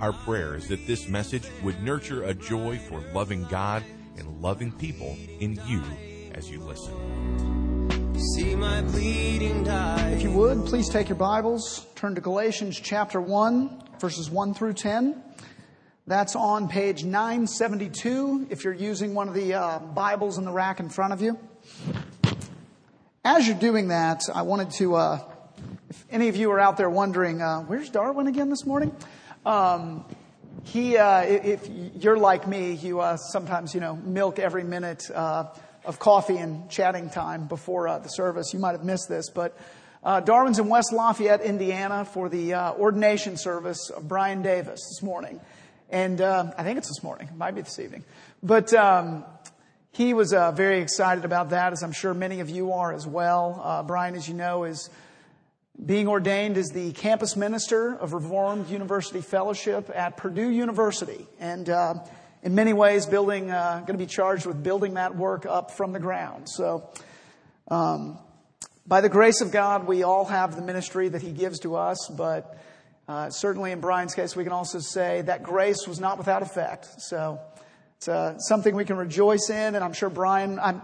Our prayer is that this message would nurture a joy for loving God and loving people in you as you listen. See my bleeding die. If you would, please take your Bibles, turn to Galatians chapter 1, verses 1 through 10. That's on page 972 if you're using one of the uh, Bibles in the rack in front of you. As you're doing that, I wanted to, uh, if any of you are out there wondering, uh, where's Darwin again this morning? Um, he, uh, if you're like me, you uh, sometimes, you know, milk every minute uh, of coffee and chatting time before uh, the service. You might have missed this, but uh, Darwin's in West Lafayette, Indiana, for the uh, ordination service of Brian Davis this morning, and I think it's this morning, it might be this evening, but. Um, he was very excited about that, as I'm sure many of you are as well. Brian, as you know, is being ordained as the campus minister of Reformed University Fellowship at Purdue University, and uh, in many ways, building uh, going to be charged with building that work up from the ground. So, um, by the grace of God, we all have the ministry that He gives to us, but uh, certainly in Brian's case, we can also say that grace was not without effect. So, it's uh, something we can rejoice in, and I'm sure Brian, I'm,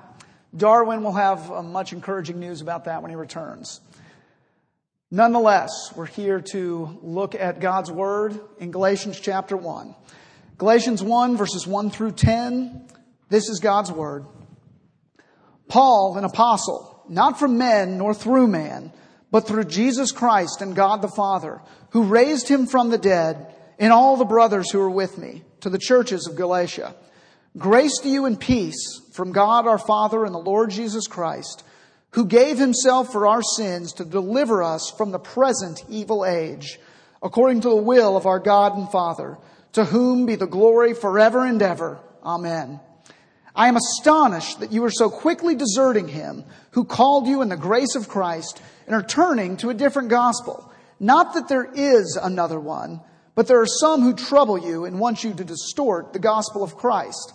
Darwin will have uh, much encouraging news about that when he returns. Nonetheless, we're here to look at God's Word in Galatians chapter 1. Galatians 1 verses 1 through 10. This is God's Word. Paul, an apostle, not from men nor through man, but through Jesus Christ and God the Father, who raised him from the dead, and all the brothers who are with me, to the churches of Galatia. Grace to you and peace from God our Father and the Lord Jesus Christ who gave himself for our sins to deliver us from the present evil age, according to the will of our God and Father, to whom be the glory forever and ever. Amen. I am astonished that you are so quickly deserting him who called you in the grace of Christ and are turning to a different gospel. Not that there is another one, but there are some who trouble you and want you to distort the gospel of Christ.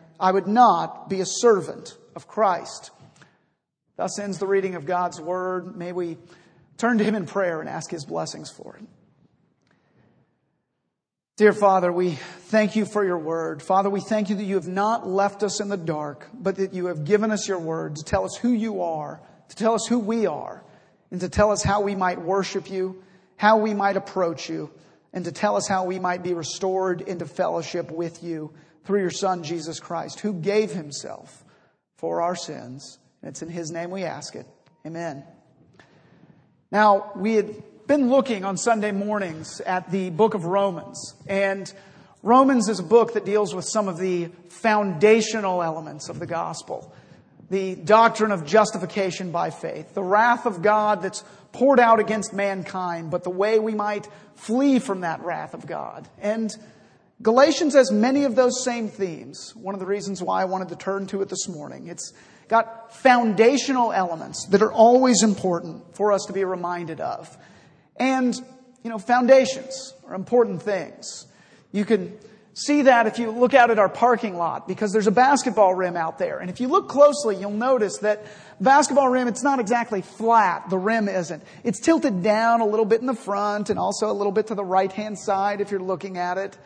I would not be a servant of Christ. Thus ends the reading of God's word. May we turn to him in prayer and ask his blessings for it. Dear Father, we thank you for your word. Father, we thank you that you have not left us in the dark, but that you have given us your word to tell us who you are, to tell us who we are, and to tell us how we might worship you, how we might approach you, and to tell us how we might be restored into fellowship with you through your Son, Jesus Christ, who gave himself for our sins. And it's in his name we ask it. Amen. Now, we had been looking on Sunday mornings at the book of Romans, and Romans is a book that deals with some of the foundational elements of the gospel. The doctrine of justification by faith, the wrath of God that's poured out against mankind, but the way we might flee from that wrath of God. And Galatians has many of those same themes. One of the reasons why I wanted to turn to it this morning. It's got foundational elements that are always important for us to be reminded of. And, you know, foundations are important things. You can see that if you look out at our parking lot because there's a basketball rim out there. And if you look closely, you'll notice that basketball rim, it's not exactly flat. The rim isn't. It's tilted down a little bit in the front and also a little bit to the right hand side if you're looking at it.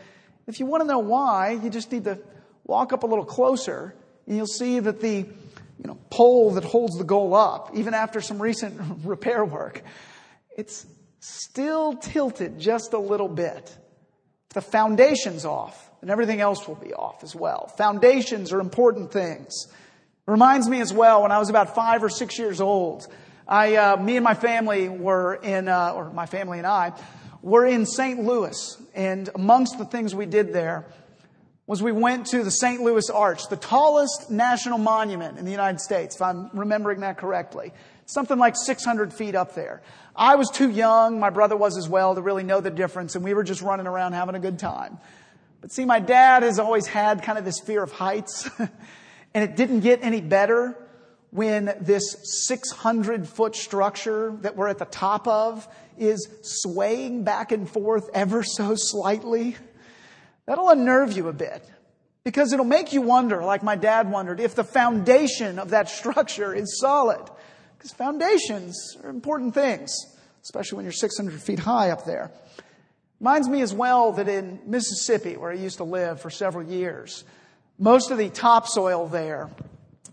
If you want to know why, you just need to walk up a little closer and you'll see that the you know, pole that holds the goal up, even after some recent repair work, it's still tilted just a little bit. the foundation's off, then everything else will be off as well. Foundations are important things. It reminds me as well, when I was about five or six years old, I, uh, me and my family were in, uh, or my family and I, were in St. Louis. And amongst the things we did there was we went to the St. Louis Arch, the tallest national monument in the United States, if I'm remembering that correctly. Something like 600 feet up there. I was too young, my brother was as well, to really know the difference, and we were just running around having a good time. But see, my dad has always had kind of this fear of heights, and it didn't get any better when this 600 foot structure that we're at the top of is swaying back and forth ever so slightly. That'll unnerve you a bit because it'll make you wonder, like my dad wondered, if the foundation of that structure is solid. Because foundations are important things, especially when you're 600 feet high up there. Reminds me as well that in Mississippi, where I used to live for several years, most of the topsoil there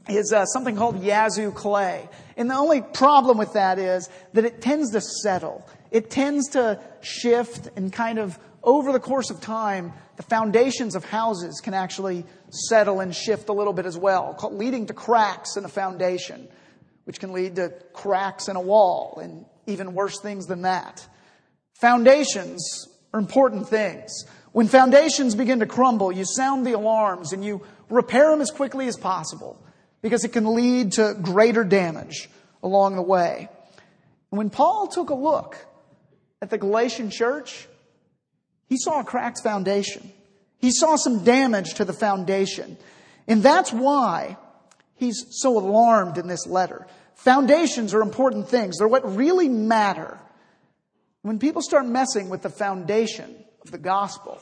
is uh, something called Yazoo clay. And the only problem with that is that it tends to settle. It tends to shift and kind of over the course of time, the foundations of houses can actually settle and shift a little bit as well, leading to cracks in a foundation, which can lead to cracks in a wall and even worse things than that. Foundations are important things. When foundations begin to crumble, you sound the alarms and you repair them as quickly as possible because it can lead to greater damage along the way. When Paul took a look at the Galatian church, he saw a cracked foundation. He saw some damage to the foundation. And that's why he's so alarmed in this letter. Foundations are important things. They're what really matter. When people start messing with the foundation of the gospel,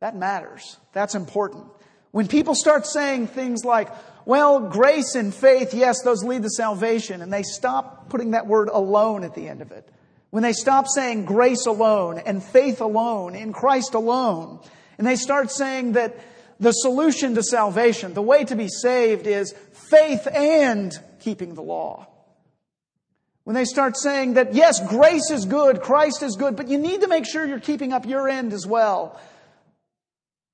that matters. That's important. When people start saying things like, well, grace and faith, yes, those lead to salvation, and they stop putting that word alone at the end of it. When they stop saying grace alone and faith alone in Christ alone, and they start saying that the solution to salvation, the way to be saved is faith and keeping the law. When they start saying that yes, grace is good, Christ is good, but you need to make sure you're keeping up your end as well.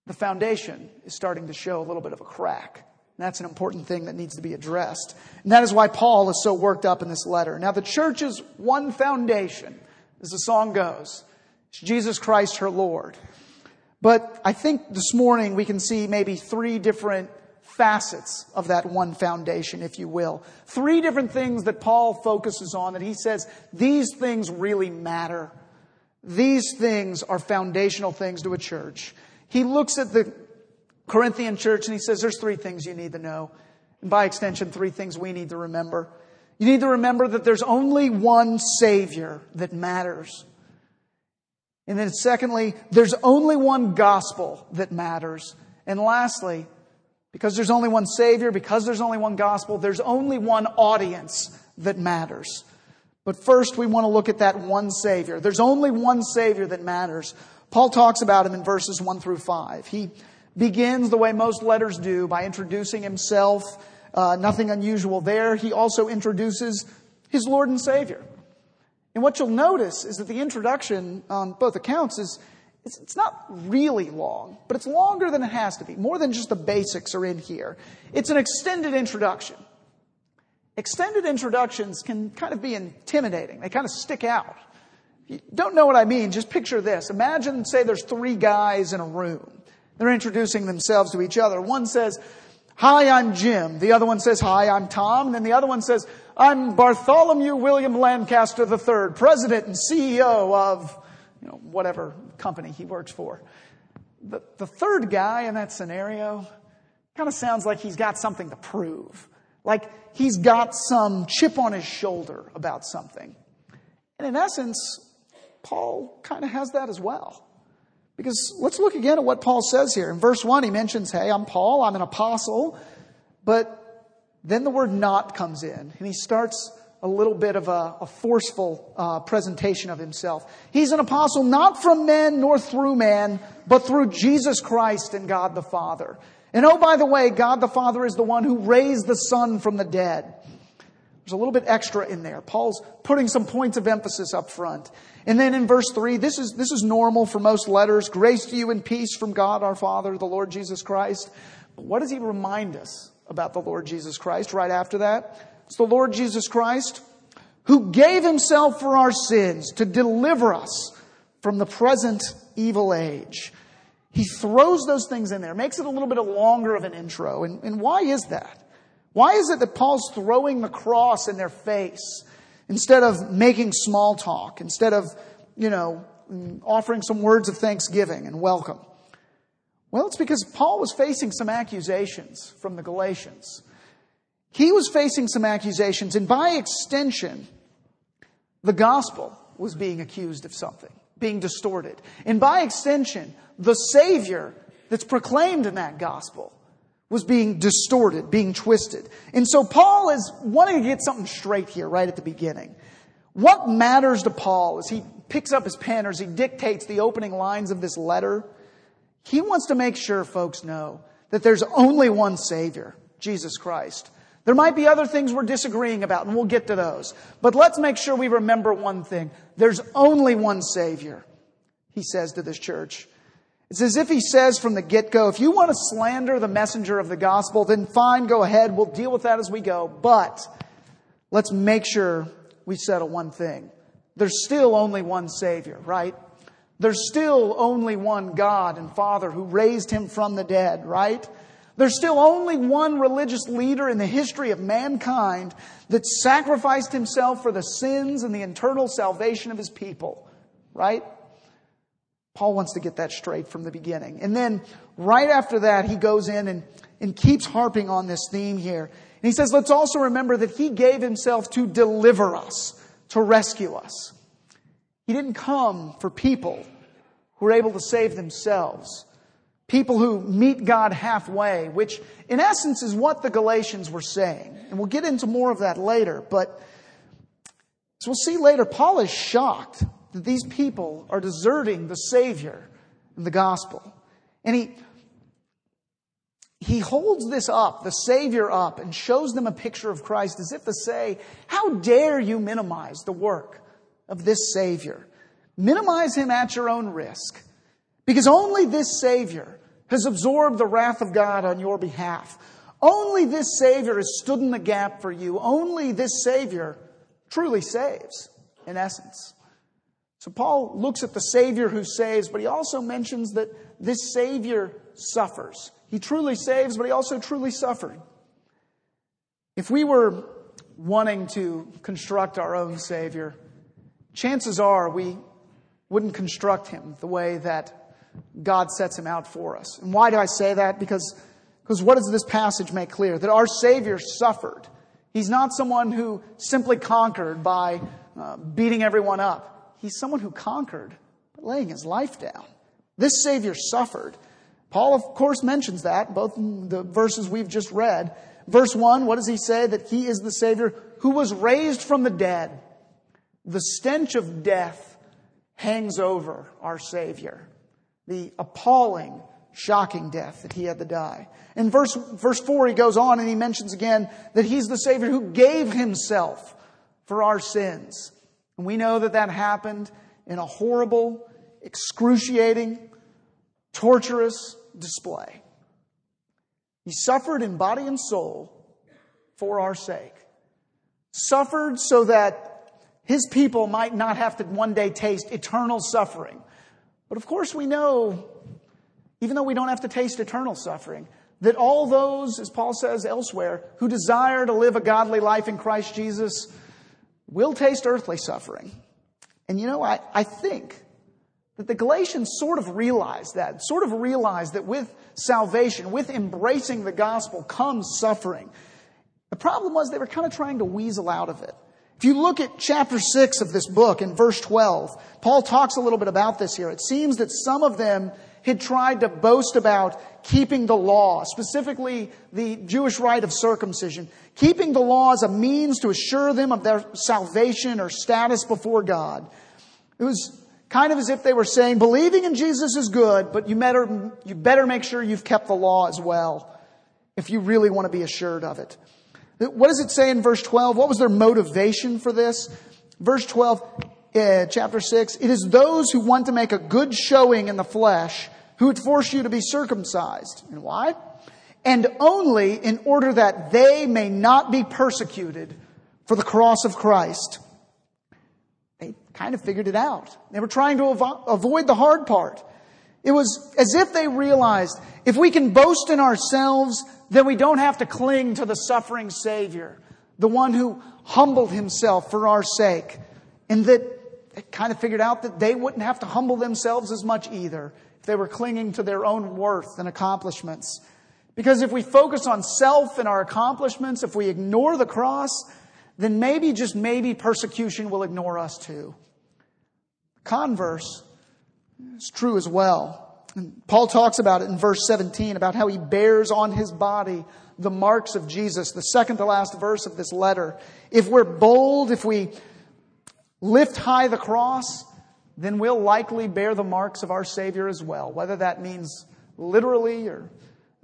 The foundation is starting to show a little bit of a crack. That's an important thing that needs to be addressed. And that is why Paul is so worked up in this letter. Now, the church's one foundation, as the song goes, is Jesus Christ, her Lord. But I think this morning we can see maybe three different facets of that one foundation, if you will. Three different things that Paul focuses on that he says these things really matter. These things are foundational things to a church. He looks at the Corinthian church and he says there's three things you need to know. And by extension, three things we need to remember. You need to remember that there's only one Savior that matters. And then secondly, there's only one gospel that matters. And lastly, because there's only one Savior, because there's only one gospel, there's only one audience that matters. But first, we want to look at that one Savior. There's only one Savior that matters. Paul talks about him in verses 1 through 5. He begins the way most letters do by introducing himself. Uh, nothing unusual there. He also introduces his Lord and Savior. And what you'll notice is that the introduction on both accounts is it's, it's not really long, but it's longer than it has to be. More than just the basics are in here. It's an extended introduction. Extended introductions can kind of be intimidating. They kind of stick out. If you don't know what I mean, just picture this. Imagine, say, there's three guys in a room. They're introducing themselves to each other. One says, Hi, I'm Jim. The other one says, Hi, I'm Tom. And then the other one says, I'm Bartholomew William Lancaster III, President and CEO of, you know, whatever company he works for. The, the third guy in that scenario kind of sounds like he's got something to prove. Like he's got some chip on his shoulder about something. And in essence, Paul kind of has that as well. Because let's look again at what Paul says here. In verse 1, he mentions, Hey, I'm Paul, I'm an apostle. But then the word not comes in, and he starts a little bit of a, a forceful uh, presentation of himself. He's an apostle not from men nor through man, but through Jesus Christ and God the Father. And oh, by the way, God the Father is the one who raised the Son from the dead. There's a little bit extra in there. Paul's putting some points of emphasis up front. And then in verse 3, this is, this is normal for most letters. Grace to you and peace from God our Father, the Lord Jesus Christ. But what does he remind us about the Lord Jesus Christ right after that? It's the Lord Jesus Christ who gave himself for our sins to deliver us from the present evil age. He throws those things in there, makes it a little bit longer of an intro. And, and why is that? Why is it that Paul's throwing the cross in their face instead of making small talk, instead of, you know, offering some words of thanksgiving and welcome? Well, it's because Paul was facing some accusations from the Galatians. He was facing some accusations, and by extension, the gospel was being accused of something, being distorted. And by extension, the Savior that's proclaimed in that gospel was being distorted, being twisted. And so Paul is wanting to get something straight here right at the beginning. What matters to Paul as he picks up his pen or as he dictates the opening lines of this letter? He wants to make sure folks know that there's only one Savior, Jesus Christ. There might be other things we're disagreeing about, and we'll get to those. But let's make sure we remember one thing. There's only one Savior, he says to this church. It's as if he says from the get go, if you want to slander the messenger of the gospel, then fine, go ahead. We'll deal with that as we go. But let's make sure we settle one thing. There's still only one Savior, right? There's still only one God and Father who raised him from the dead, right? There's still only one religious leader in the history of mankind that sacrificed himself for the sins and the eternal salvation of his people, right? Paul wants to get that straight from the beginning. And then right after that, he goes in and, and keeps harping on this theme here. And he says, let's also remember that he gave himself to deliver us, to rescue us. He didn't come for people who are able to save themselves. People who meet God halfway, which in essence is what the Galatians were saying. And we'll get into more of that later. But as we'll see later, Paul is shocked that these people are deserting the Savior and the gospel. And he, he holds this up, the Savior up, and shows them a picture of Christ as if to say, How dare you minimize the work of this Savior? Minimize him at your own risk. Because only this Savior has absorbed the wrath of God on your behalf. Only this Savior has stood in the gap for you. Only this Savior truly saves, in essence. So Paul looks at the Savior who saves, but he also mentions that this Savior suffers. He truly saves, but he also truly suffered. If we were wanting to construct our own Savior, chances are we wouldn't construct him the way that God sets him out for us. And why do I say that? Because, because what does this passage make clear? That our Savior suffered. He's not someone who simply conquered by uh, beating everyone up. He's someone who conquered by laying his life down. This Savior suffered. Paul, of course, mentions that, both the verses we've just read. Verse 1, what does he say? That he is the Savior who was raised from the dead. The stench of death hangs over our Savior. The appalling, shocking death that he had to die. In verse, verse 4, he goes on and he mentions again that he's the Savior who gave himself for our sins. And we know that that happened in a horrible, excruciating, torturous display. He suffered in body and soul for our sake. Suffered so that his people might not have to one day taste eternal suffering. But of course, we know, even though we don't have to taste eternal suffering, that all those, as Paul says elsewhere, who desire to live a godly life in Christ Jesus will taste earthly suffering. And you know, I, I think that the Galatians sort of realized that, sort of realized that with salvation, with embracing the gospel comes suffering. The problem was they were kind of trying to weasel out of it. If you look at chapter 6 of this book in verse 12, Paul talks a little bit about this here. It seems that some of them had tried to boast about keeping the law, specifically the Jewish rite of circumcision, keeping the law as a means to assure them of their salvation or status before God. It was kind of as if they were saying, believing in Jesus is good, but you better, you better make sure you've kept the law as well if you really want to be assured of it. What does it say in verse 12? What was their motivation for this? Verse 12, uh, chapter 6, it is those who want to make a good showing in the flesh who would force you to be circumcised. And why? And only in order that they may not be persecuted for the cross of Christ. They kind of figured it out. They were trying to avo- avoid the hard part. It was as if they realized if we can boast in ourselves, then we don't have to cling to the suffering Savior, the one who humbled himself for our sake. And that kind of figured out that they wouldn't have to humble themselves as much either if they were clinging to their own worth and accomplishments. Because if we focus on self and our accomplishments, if we ignore the cross, then maybe, just maybe, persecution will ignore us too. Converse is true as well. And Paul talks about it in verse 17 about how he bears on his body the marks of Jesus, the second to last verse of this letter. If we're bold, if we lift high the cross, then we'll likely bear the marks of our Savior as well, whether that means literally or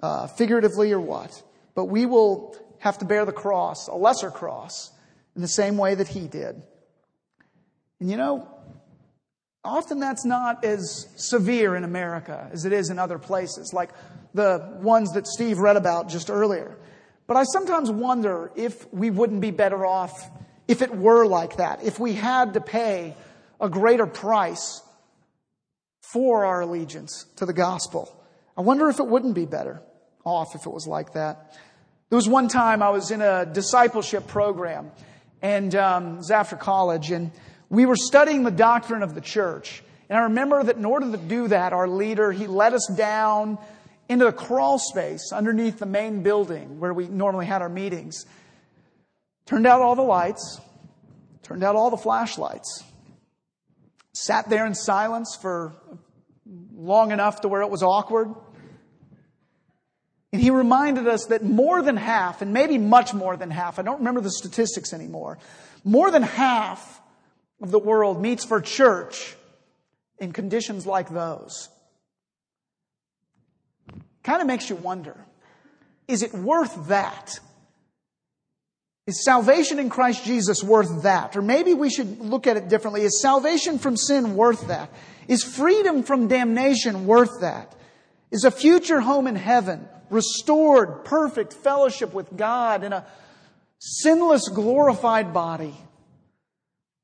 uh, figuratively or what. But we will have to bear the cross, a lesser cross, in the same way that he did. And you know, often that's not as severe in America as it is in other places, like the ones that Steve read about just earlier. But I sometimes wonder if we wouldn't be better off if it were like that, if we had to pay a greater price for our allegiance to the gospel. I wonder if it wouldn't be better off if it was like that. There was one time I was in a discipleship program, and um, it was after college, and we were studying the doctrine of the church. And I remember that in order to do that, our leader, he led us down into the crawl space underneath the main building where we normally had our meetings. Turned out all the lights, turned out all the flashlights, sat there in silence for long enough to where it was awkward. And he reminded us that more than half, and maybe much more than half, I don't remember the statistics anymore, more than half of the world meets for church in conditions like those. Kind of makes you wonder is it worth that? Is salvation in Christ Jesus worth that? Or maybe we should look at it differently. Is salvation from sin worth that? Is freedom from damnation worth that? Is a future home in heaven, restored, perfect fellowship with God in a sinless, glorified body,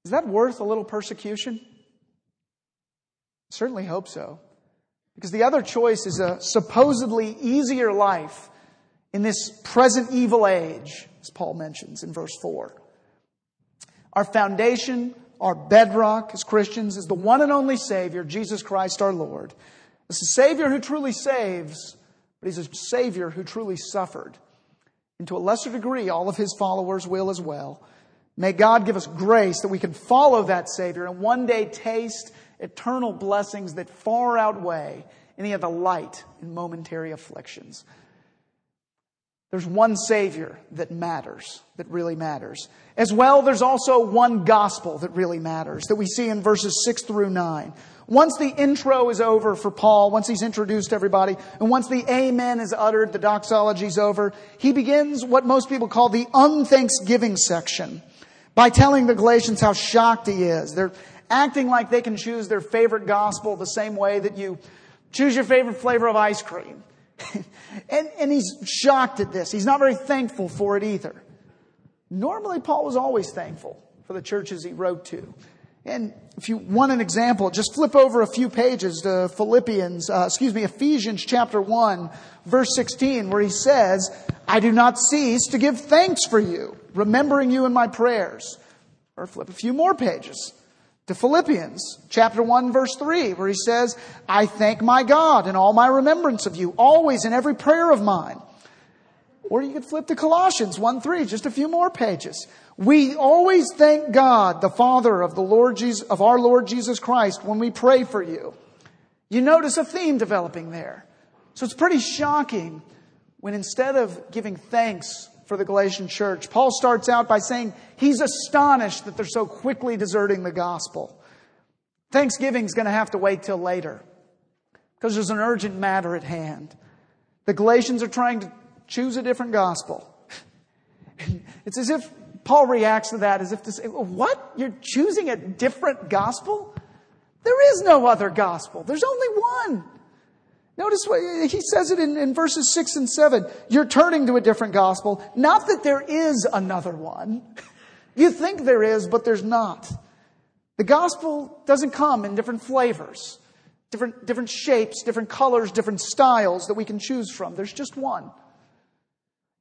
is that worth a little persecution? Certainly hope so. Because the other choice is a supposedly easier life in this present evil age, as Paul mentions in verse 4. Our foundation, our bedrock as Christians is the one and only Savior, Jesus Christ our Lord. It's a Savior who truly saves, but He's a Savior who truly suffered. And to a lesser degree, all of His followers will as well. May God give us grace that we can follow that Savior and one day taste eternal blessings that far outweigh any of the light and momentary afflictions. There's one Savior that matters, that really matters. As well, there's also one gospel that really matters that we see in verses 6 through 9. Once the intro is over for Paul, once he's introduced everybody, and once the amen is uttered, the doxology's over, he begins what most people call the unthanksgiving section by telling the Galatians how shocked he is. They're acting like they can choose their favorite gospel the same way that you choose your favorite flavor of ice cream. and, and he's shocked at this. He's not very thankful for it either. Normally, Paul was always thankful for the churches he wrote to. And if you want an example, just flip over a few pages to Philippians, uh, excuse me, Ephesians chapter 1, verse 16, where he says, I do not cease to give thanks for you, remembering you in my prayers. Or flip a few more pages to Philippians chapter 1 verse 3 where he says, I thank my God in all my remembrance of you, always in every prayer of mine. Or you could flip to Colossians 1 3, just a few more pages. We always thank God, the Father of the Lord Jesus, of our Lord Jesus Christ when we pray for you. You notice a theme developing there. So it's pretty shocking when instead of giving thanks for the Galatian church, Paul starts out by saying he's astonished that they're so quickly deserting the gospel. Thanksgiving's going to have to wait till later because there's an urgent matter at hand. The Galatians are trying to choose a different gospel. it's as if Paul reacts to that as if to say, what? You're choosing a different gospel? There is no other gospel. There's only one. Notice what he says it in, in verses six and seven. You're turning to a different gospel. Not that there is another one. You think there is, but there's not. The gospel doesn't come in different flavors, different, different shapes, different colors, different styles that we can choose from. There's just one.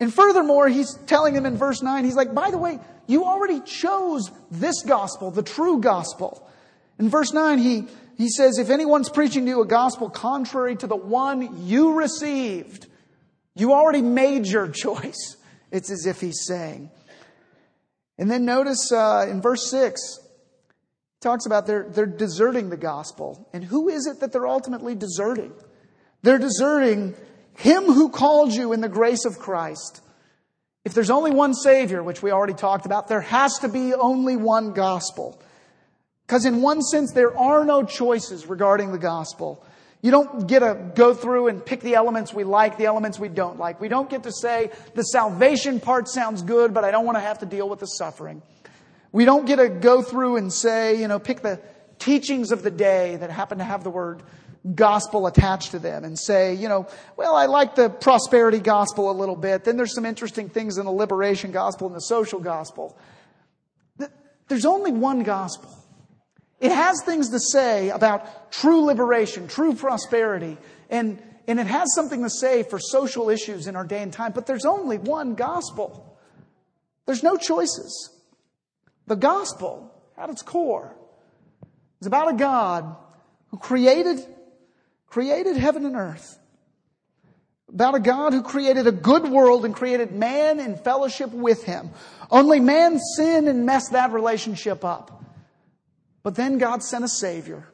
And furthermore, he's telling them in verse 9, he's like, by the way, you already chose this gospel, the true gospel. In verse 9, he, he says, if anyone's preaching to you a gospel contrary to the one you received, you already made your choice. It's as if he's saying. And then notice uh, in verse 6, he talks about they're, they're deserting the gospel. And who is it that they're ultimately deserting? They're deserting him who called you in the grace of Christ. If there's only one Savior, which we already talked about, there has to be only one gospel. Because in one sense, there are no choices regarding the gospel. You don't get to go through and pick the elements we like, the elements we don't like. We don't get to say, the salvation part sounds good, but I don't want to have to deal with the suffering. We don't get to go through and say, you know, pick the teachings of the day that happen to have the word gospel attached to them and say, you know, well, I like the prosperity gospel a little bit. Then there's some interesting things in the liberation gospel and the social gospel. There's only one gospel. It has things to say about true liberation, true prosperity, and, and it has something to say for social issues in our day and time, but there's only one gospel. There's no choices. The gospel, at its core, is about a God who created, created heaven and earth. About a God who created a good world and created man in fellowship with him. Only man sinned and messed that relationship up. But then God sent a Savior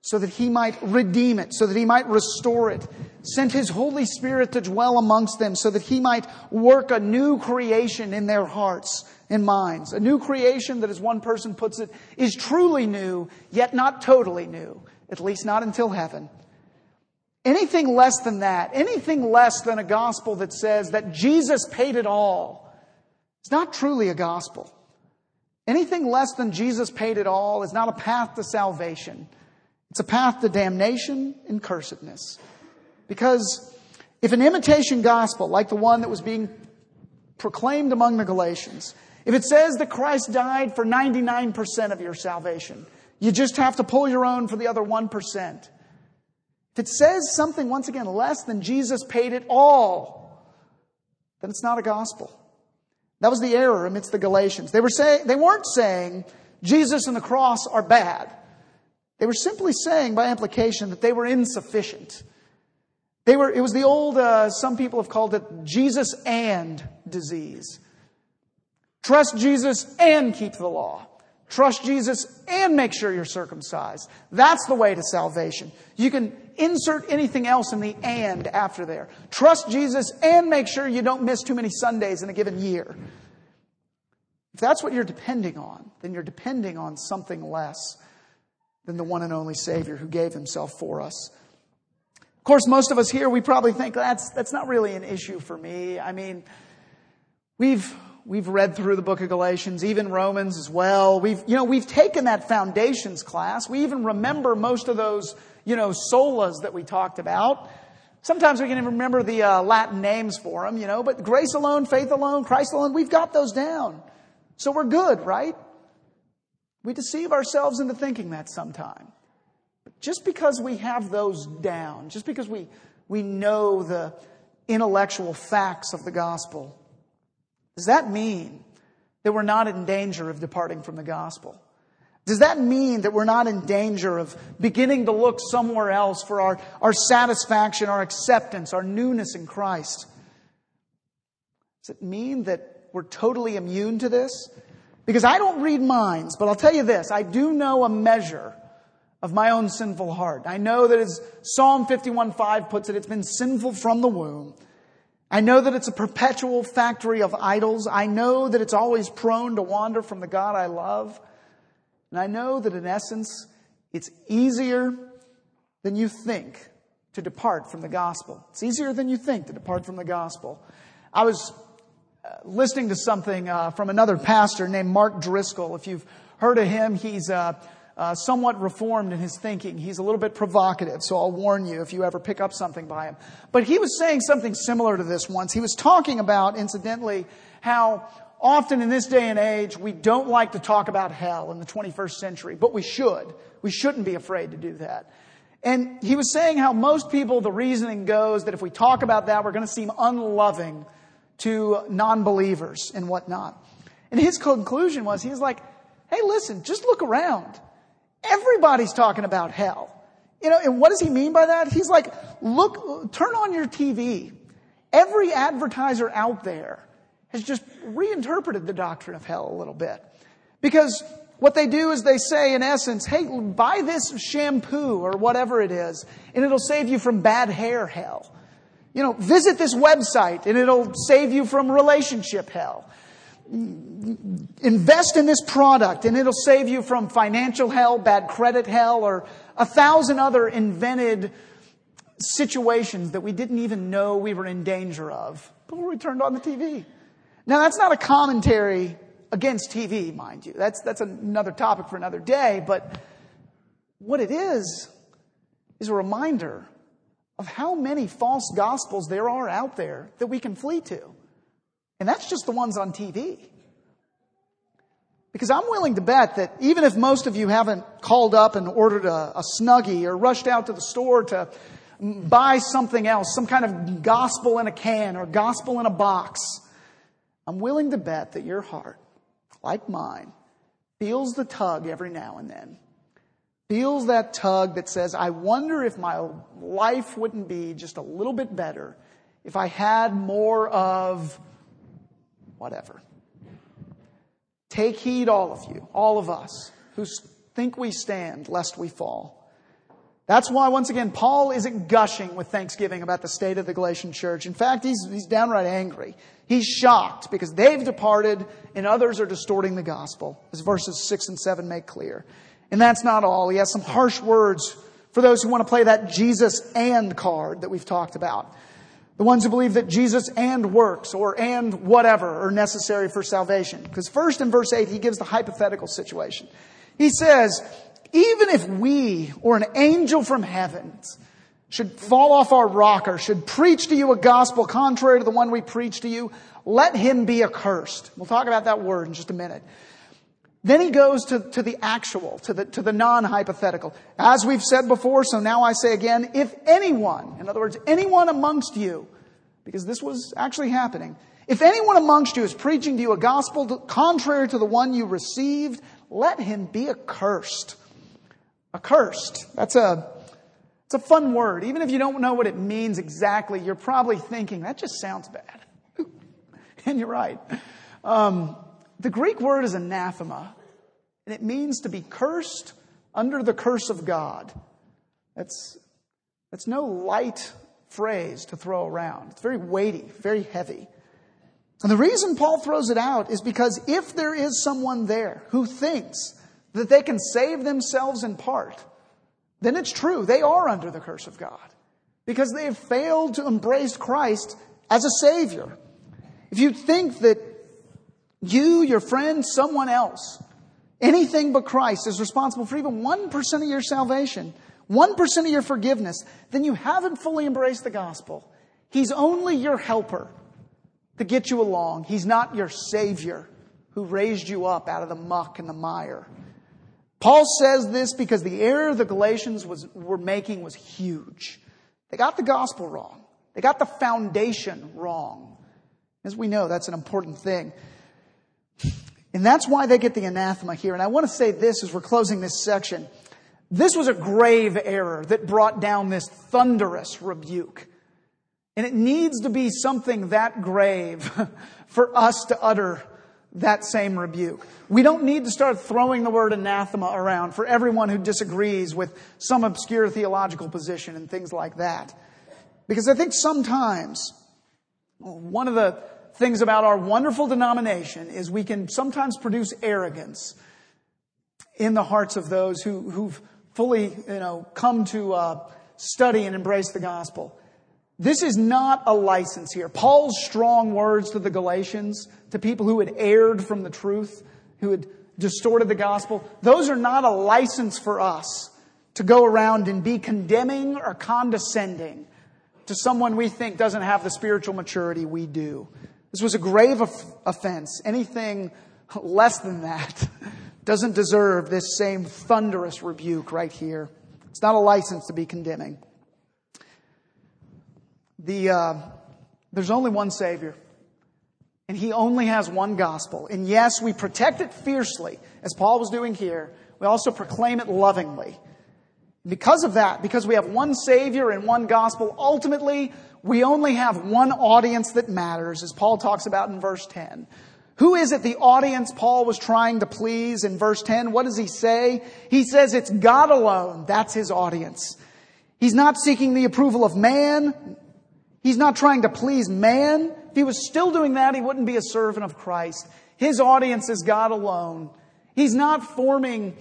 so that He might redeem it, so that He might restore it, sent His Holy Spirit to dwell amongst them so that He might work a new creation in their hearts and minds. A new creation that, as one person puts it, is truly new, yet not totally new, at least not until heaven. Anything less than that, anything less than a gospel that says that Jesus paid it all, is not truly a gospel. Anything less than Jesus paid it all is not a path to salvation. It's a path to damnation and cursedness. Because if an imitation gospel, like the one that was being proclaimed among the Galatians, if it says that Christ died for 99% of your salvation, you just have to pull your own for the other 1%. If it says something, once again, less than Jesus paid it all, then it's not a gospel. That was the error amidst the Galatians. They, were saying, they weren't saying Jesus and the cross are bad. They were simply saying, by implication, that they were insufficient. They were, it was the old, uh, some people have called it Jesus and disease. Trust Jesus and keep the law. Trust Jesus and make sure you're circumcised. That's the way to salvation. You can insert anything else in the and after there. Trust Jesus and make sure you don't miss too many Sundays in a given year. If that's what you're depending on, then you're depending on something less than the one and only Savior who gave himself for us. Of course, most of us here, we probably think that's, that's not really an issue for me. I mean, we've, we've read through the book of Galatians, even Romans as well. We've, you know, we've taken that foundations class. We even remember most of those you know, solas that we talked about. Sometimes we can even remember the uh, Latin names for them, you know, but grace alone, faith alone, Christ alone, we've got those down. So we're good, right? We deceive ourselves into thinking that sometime. But just because we have those down, just because we, we know the intellectual facts of the gospel, does that mean that we're not in danger of departing from the gospel? Does that mean that we're not in danger of beginning to look somewhere else for our, our satisfaction, our acceptance, our newness in Christ? Does it mean that we're totally immune to this? Because I don't read minds, but I'll tell you this I do know a measure of my own sinful heart. I know that as Psalm 51:5 puts it, it's been sinful from the womb. I know that it's a perpetual factory of idols. I know that it's always prone to wander from the God I love. And I know that in essence, it's easier than you think to depart from the gospel. It's easier than you think to depart from the gospel. I was listening to something uh, from another pastor named Mark Driscoll. If you've heard of him, he's uh, uh, somewhat reformed in his thinking. He's a little bit provocative, so I'll warn you if you ever pick up something by him. But he was saying something similar to this once. He was talking about, incidentally, how often in this day and age we don't like to talk about hell in the 21st century, but we should. We shouldn't be afraid to do that. And he was saying how most people, the reasoning goes that if we talk about that, we're going to seem unloving to non-believers and whatnot. And his conclusion was, he was like, hey, listen, just look around. Everybody's talking about hell. You know, and what does he mean by that? He's like, look, turn on your TV. Every advertiser out there has just reinterpreted the doctrine of hell a little bit. Because what they do is they say, in essence, hey, buy this shampoo or whatever it is, and it'll save you from bad hair hell. You know, visit this website and it'll save you from relationship hell. Invest in this product and it'll save you from financial hell, bad credit hell, or a thousand other invented situations that we didn't even know we were in danger of before we turned on the TV. Now that's not a commentary against TV, mind you. That's, that's another topic for another day, but what it is, is a reminder of how many false gospels there are out there that we can flee to. And that's just the ones on TV. Because I'm willing to bet that even if most of you haven't called up and ordered a, a Snuggie or rushed out to the store to buy something else, some kind of gospel in a can or gospel in a box, I'm willing to bet that your heart, like mine, feels the tug every now and then feels that tug that says, I wonder if my life wouldn't be just a little bit better if I had more of whatever. Take heed, all of you, all of us, who think we stand lest we fall. That's why, once again, Paul isn't gushing with thanksgiving about the state of the Galatian church. In fact, he's, he's downright angry. He's shocked because they've departed and others are distorting the gospel, as verses 6 and 7 make clear. And that's not all. He has some harsh words for those who want to play that Jesus and card that we've talked about. The ones who believe that Jesus and works or and whatever are necessary for salvation. Because first in verse 8, he gives the hypothetical situation. He says, even if we or an angel from heaven should fall off our rocker, should preach to you a gospel contrary to the one we preach to you, let him be accursed. We'll talk about that word in just a minute. Then he goes to, to the actual, to the, to the non-hypothetical. As we've said before, so now I say again, if anyone, in other words, anyone amongst you, because this was actually happening, if anyone amongst you is preaching to you a gospel contrary to the one you received, let him be accursed. Accursed. That's a, it's a fun word. Even if you don't know what it means exactly, you're probably thinking, that just sounds bad. and you're right. Um, the Greek word is anathema, and it means to be cursed under the curse of God. That's, that's no light phrase to throw around. It's very weighty, very heavy. And the reason Paul throws it out is because if there is someone there who thinks that they can save themselves in part, then it's true. They are under the curse of God because they have failed to embrace Christ as a Savior. If you think that you, your friend, someone else, anything but Christ is responsible for even 1% of your salvation, 1% of your forgiveness, then you haven't fully embraced the gospel. He's only your helper to get you along. He's not your savior who raised you up out of the muck and the mire. Paul says this because the error the Galatians was, were making was huge. They got the gospel wrong. They got the foundation wrong. As we know, that's an important thing. And that's why they get the anathema here. And I want to say this as we're closing this section. This was a grave error that brought down this thunderous rebuke. And it needs to be something that grave for us to utter that same rebuke. We don't need to start throwing the word anathema around for everyone who disagrees with some obscure theological position and things like that. Because I think sometimes one of the things about our wonderful denomination is we can sometimes produce arrogance in the hearts of those who, who've fully, you know, come to uh, study and embrace the gospel. This is not a license here. Paul's strong words to the Galatians, to people who had erred from the truth, who had distorted the gospel, those are not a license for us to go around and be condemning or condescending to someone we think doesn't have the spiritual maturity we do. This was a grave offense. Anything less than that doesn't deserve this same thunderous rebuke right here. It's not a license to be condemning. The, uh, there's only one Savior, and He only has one gospel. And yes, we protect it fiercely, as Paul was doing here. We also proclaim it lovingly. Because of that, because we have one Savior and one gospel, ultimately, we only have one audience that matters, as Paul talks about in verse 10. Who is it the audience Paul was trying to please in verse 10? What does he say? He says it's God alone. That's his audience. He's not seeking the approval of man. He's not trying to please man. If he was still doing that, he wouldn't be a servant of Christ. His audience is God alone. He's not forming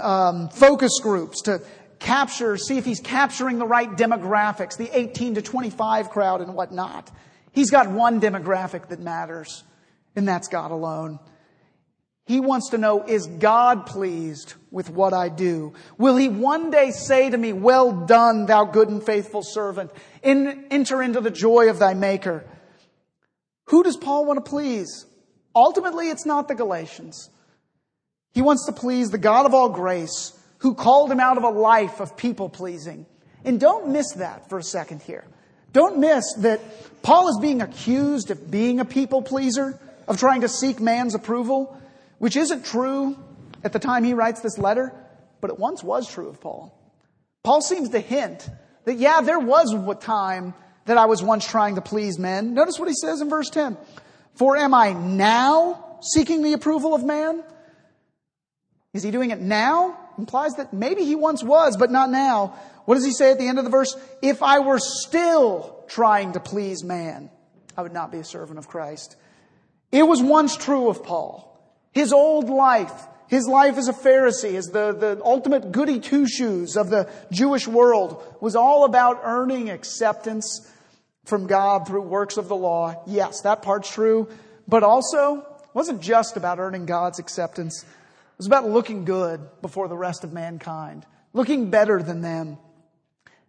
um, focus groups to capture, see if he's capturing the right demographics, the 18 to 25 crowd and whatnot. He's got one demographic that matters, and that's God alone. He wants to know, is God pleased with what I do? Will he one day say to me, well done, thou good and faithful servant, In, enter into the joy of thy maker? Who does Paul want to please? Ultimately, it's not the Galatians. He wants to please the God of all grace who called him out of a life of people pleasing. And don't miss that for a second here. Don't miss that Paul is being accused of being a people pleaser, of trying to seek man's approval, which isn't true at the time he writes this letter, but it once was true of Paul. Paul seems to hint that, yeah, there was a time that I was once trying to please men. Notice what he says in verse 10. For am I now seeking the approval of man? Is he doing it now? Implies that maybe he once was, but not now. What does he say at the end of the verse? If I were still trying to please man, I would not be a servant of Christ. It was once true of Paul. His old life, his life as a Pharisee, as the, the ultimate goody two shoes of the Jewish world, was all about earning acceptance from God through works of the law. Yes, that part's true, but also wasn't just about earning God's acceptance. It was about looking good before the rest of mankind, looking better than them.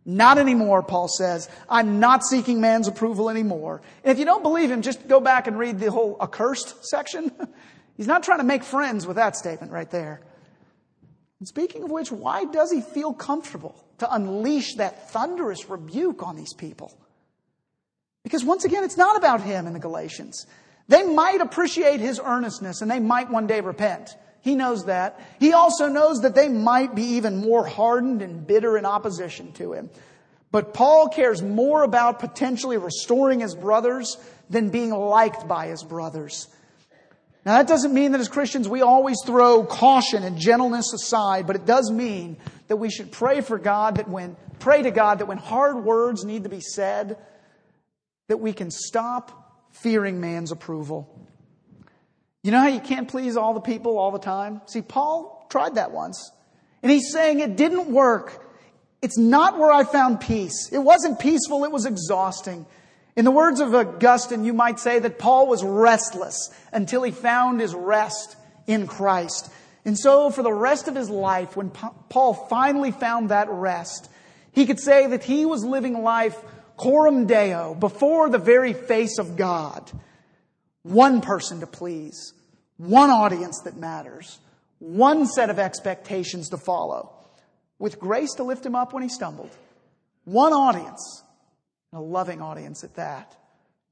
Not anymore, Paul says. I'm not seeking man's approval anymore. And if you don't believe him, just go back and read the whole accursed section. He's not trying to make friends with that statement right there. And speaking of which, why does he feel comfortable to unleash that thunderous rebuke on these people? Because once again, it's not about him in the Galatians. They might appreciate his earnestness and they might one day repent. He knows that. He also knows that they might be even more hardened and bitter in opposition to him. But Paul cares more about potentially restoring his brothers than being liked by his brothers. Now that doesn't mean that as Christians we always throw caution and gentleness aside, but it does mean that we should pray for God that when, pray to God that when hard words need to be said, that we can stop fearing man's approval you know how you can't please all the people all the time? See, Paul tried that once. And he's saying it didn't work. It's not where I found peace. It wasn't peaceful, it was exhausting. In the words of Augustine, you might say that Paul was restless until he found his rest in Christ. And so, for the rest of his life, when Paul finally found that rest, he could say that he was living life coram deo, before the very face of God. One person to please, one audience that matters, one set of expectations to follow, with grace to lift him up when he stumbled. One audience, a loving audience at that,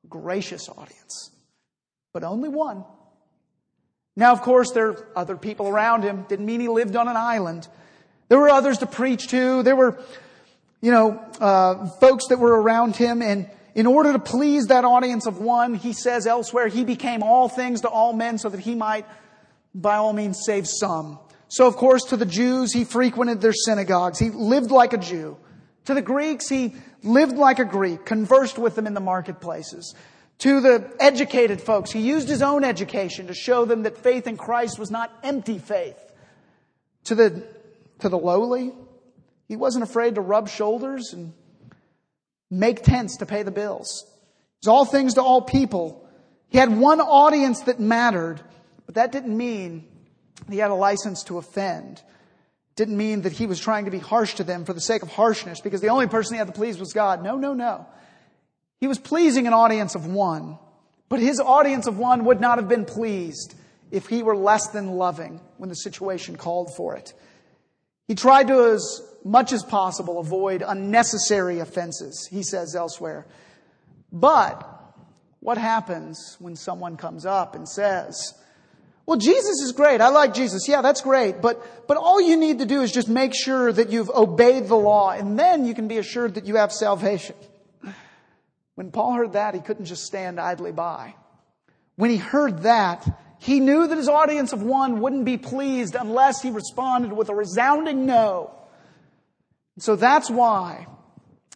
gracious audience, but only one. Now, of course, there are other people around him. Didn't mean he lived on an island. There were others to preach to. There were, you know, uh, folks that were around him, and in order to please that audience of one, he says elsewhere, he became all things to all men so that he might, by all means, save some. So, of course, to the Jews, he frequented their synagogues. He lived like a Jew. To the Greeks, he lived like a Greek, conversed with them in the marketplaces. To the educated folks, he used his own education to show them that faith in Christ was not empty faith. To the, to the lowly, he wasn't afraid to rub shoulders and make tents to pay the bills. He's all things to all people. He had one audience that mattered, but that didn't mean he had a license to offend. Didn't mean that he was trying to be harsh to them for the sake of harshness, because the only person he had to please was God. No, no, no. He was pleasing an audience of one, but his audience of one would not have been pleased if he were less than loving when the situation called for it. He tried to, as much as possible, avoid unnecessary offenses, he says elsewhere. But what happens when someone comes up and says, well, Jesus is great. I like Jesus. Yeah, that's great. But, but all you need to do is just make sure that you've obeyed the law and then you can be assured that you have salvation. When Paul heard that, he couldn't just stand idly by. When he heard that, he knew that his audience of one wouldn't be pleased unless he responded with a resounding no. So that's why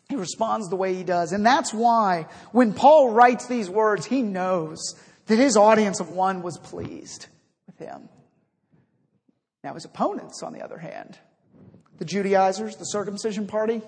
he responds the way he does. And that's why when Paul writes these words, he knows that his audience of one was pleased with him. Now his opponents, on the other hand, the Judaizers, the circumcision party,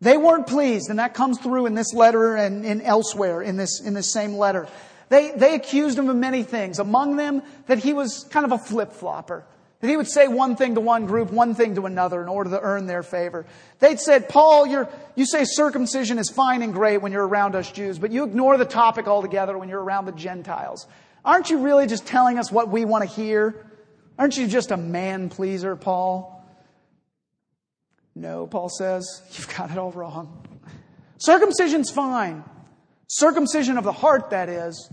they weren't pleased, and that comes through in this letter and, and elsewhere in this, in this same letter. They, they accused him of many things. Among them, that he was kind of a flip flopper. That he would say one thing to one group, one thing to another in order to earn their favor. They'd said, Paul, you're, you say circumcision is fine and great when you're around us Jews, but you ignore the topic altogether when you're around the Gentiles. Aren't you really just telling us what we want to hear? Aren't you just a man pleaser, Paul? No, Paul says, you've got it all wrong. Circumcision's fine. Circumcision of the heart, that is.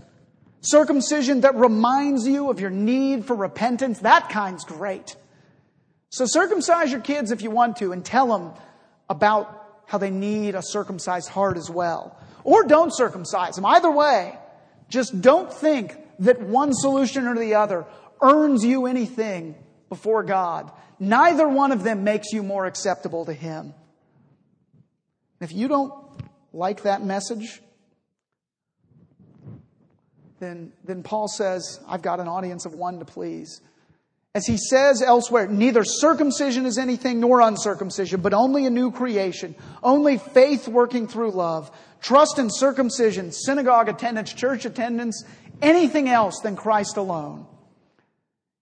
Circumcision that reminds you of your need for repentance, that kind's great. So circumcise your kids if you want to and tell them about how they need a circumcised heart as well. Or don't circumcise them. Either way, just don't think that one solution or the other earns you anything before God. Neither one of them makes you more acceptable to Him. If you don't like that message, then, then Paul says, I've got an audience of one to please. As he says elsewhere, neither circumcision is anything nor uncircumcision, but only a new creation, only faith working through love, trust in circumcision, synagogue attendance, church attendance, anything else than Christ alone.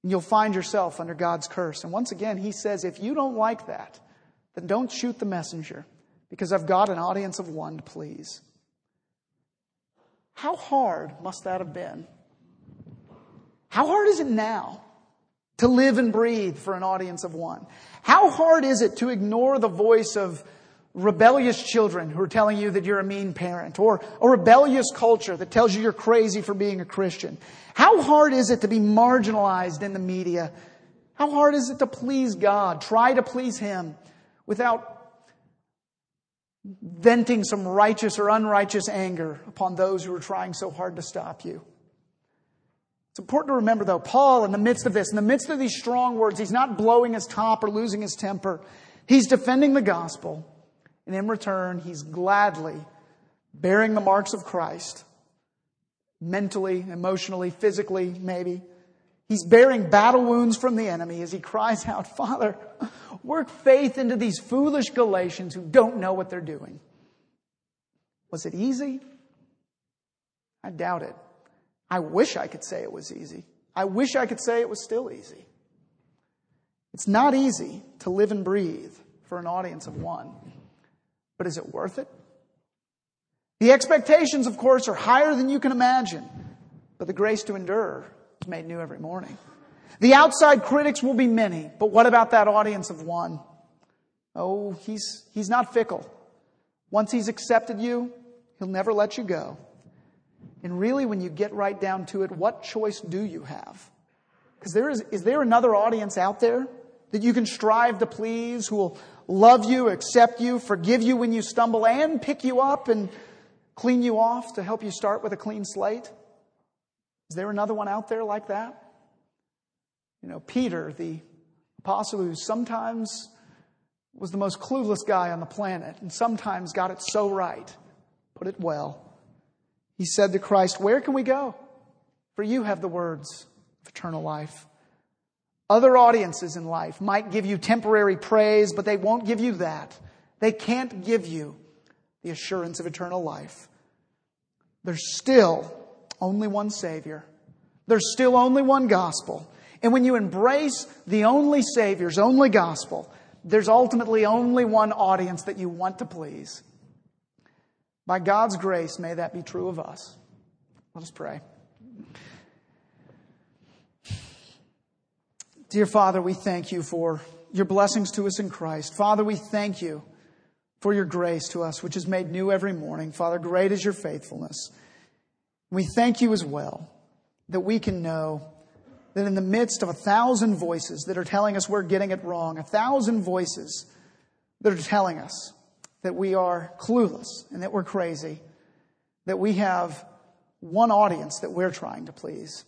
And you'll find yourself under God's curse. And once again, he says, if you don't like that, then don't shoot the messenger, because I've got an audience of one to please. How hard must that have been? How hard is it now to live and breathe for an audience of one? How hard is it to ignore the voice of rebellious children who are telling you that you're a mean parent or a rebellious culture that tells you you're crazy for being a Christian? How hard is it to be marginalized in the media? How hard is it to please God? Try to please Him without venting some righteous or unrighteous anger upon those who are trying so hard to stop you. It's important to remember, though, Paul, in the midst of this, in the midst of these strong words, he's not blowing his top or losing his temper. He's defending the gospel. And in return, he's gladly bearing the marks of Christ, mentally, emotionally, physically, maybe. He's bearing battle wounds from the enemy as he cries out, Father, work faith into these foolish Galatians who don't know what they're doing. Was it easy? I doubt it. I wish I could say it was easy. I wish I could say it was still easy. It's not easy to live and breathe for an audience of one. But is it worth it? The expectations, of course, are higher than you can imagine, but the grace to endure is made new every morning. The outside critics will be many, but what about that audience of one? Oh, he's, he's not fickle. Once he's accepted you, he'll never let you go. And really, when you get right down to it, what choice do you have? Because there is, is there another audience out there that you can strive to please who will love you, accept you, forgive you when you stumble, and pick you up and clean you off to help you start with a clean slate? Is there another one out there like that? You know, Peter, the apostle who sometimes was the most clueless guy on the planet and sometimes got it so right, put it well. He said to Christ, Where can we go? For you have the words of eternal life. Other audiences in life might give you temporary praise, but they won't give you that. They can't give you the assurance of eternal life. There's still only one Savior. There's still only one gospel. And when you embrace the only Savior's only gospel, there's ultimately only one audience that you want to please. By God's grace, may that be true of us. Let us pray. Dear Father, we thank you for your blessings to us in Christ. Father, we thank you for your grace to us, which is made new every morning. Father, great is your faithfulness. We thank you as well that we can know that in the midst of a thousand voices that are telling us we're getting it wrong, a thousand voices that are telling us that we are clueless and that we're crazy, that we have one audience that we're trying to please.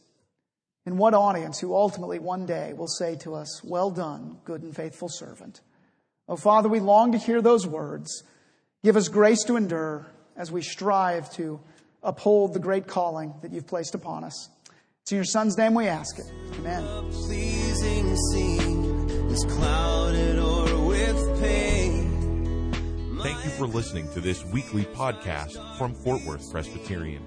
And what audience who ultimately one day will say to us, Well done, good and faithful servant. Oh, Father, we long to hear those words. Give us grace to endure as we strive to uphold the great calling that you've placed upon us. It's in your Son's name we ask it. Amen. Thank you for listening to this weekly podcast from Fort Worth Presbyterian.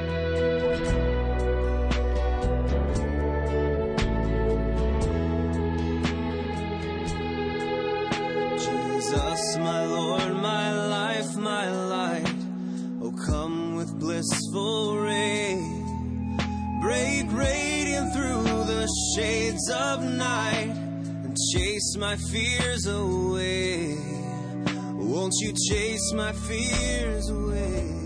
Ray. Break radiant through the shades of night and chase my fears away. Won't you chase my fears away?